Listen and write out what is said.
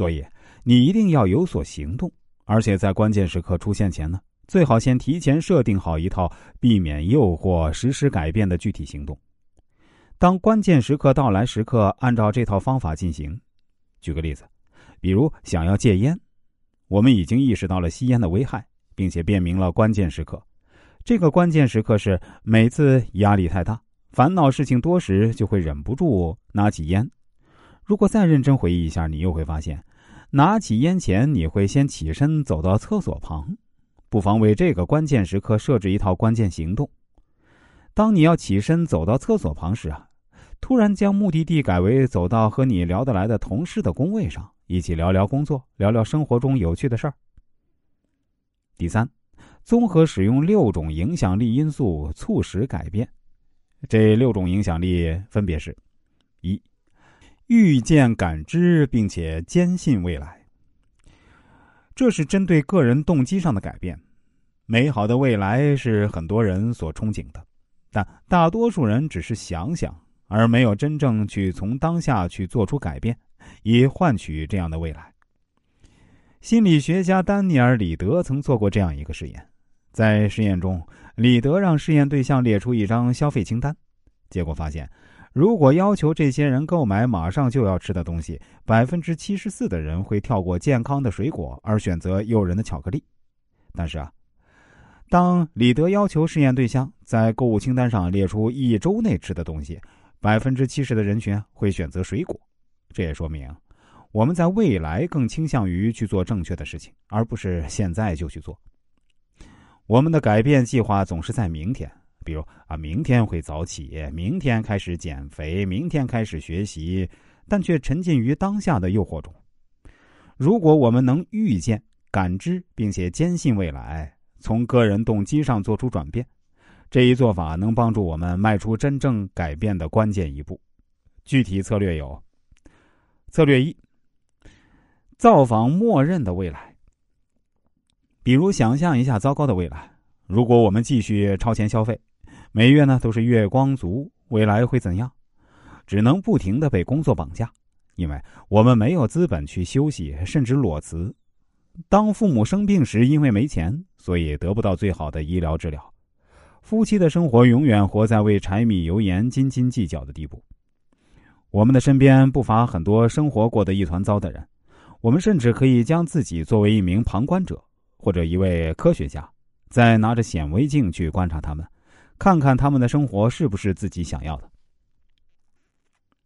所以你一定要有所行动，而且在关键时刻出现前呢，最好先提前设定好一套避免诱惑、实施改变的具体行动。当关键时刻到来时刻，按照这套方法进行。举个例子，比如想要戒烟，我们已经意识到了吸烟的危害，并且辨明了关键时刻。这个关键时刻是每次压力太大、烦恼事情多时，就会忍不住拿起烟。如果再认真回忆一下，你又会发现，拿起烟前你会先起身走到厕所旁。不妨为这个关键时刻设置一套关键行动。当你要起身走到厕所旁时啊，突然将目的地改为走到和你聊得来的同事的工位上，一起聊聊工作，聊聊生活中有趣的事儿。第三，综合使用六种影响力因素促使改变。这六种影响力分别是：一。预见、感知，并且坚信未来，这是针对个人动机上的改变。美好的未来是很多人所憧憬的，但大多数人只是想想，而没有真正去从当下去做出改变，以换取这样的未来。心理学家丹尼尔·里德曾做过这样一个实验，在实验中，里德让试验对象列出一张消费清单，结果发现。如果要求这些人购买马上就要吃的东西，百分之七十四的人会跳过健康的水果，而选择诱人的巧克力。但是啊，当李德要求试验对象在购物清单上列出一周内吃的东西，百分之七十的人群会选择水果。这也说明，我们在未来更倾向于去做正确的事情，而不是现在就去做。我们的改变计划总是在明天。比如啊，明天会早起，明天开始减肥，明天开始学习，但却沉浸于当下的诱惑中。如果我们能预见、感知，并且坚信未来，从个人动机上做出转变，这一做法能帮助我们迈出真正改变的关键一步。具体策略有：策略一，造访默认的未来。比如，想象一下糟糕的未来，如果我们继续超前消费。每月呢都是月光族，未来会怎样？只能不停的被工作绑架，因为我们没有资本去休息，甚至裸辞。当父母生病时，因为没钱，所以得不到最好的医疗治疗。夫妻的生活永远活在为柴米油盐斤斤计较的地步。我们的身边不乏很多生活过得一团糟的人，我们甚至可以将自己作为一名旁观者，或者一位科学家，再拿着显微镜去观察他们。看看他们的生活是不是自己想要的。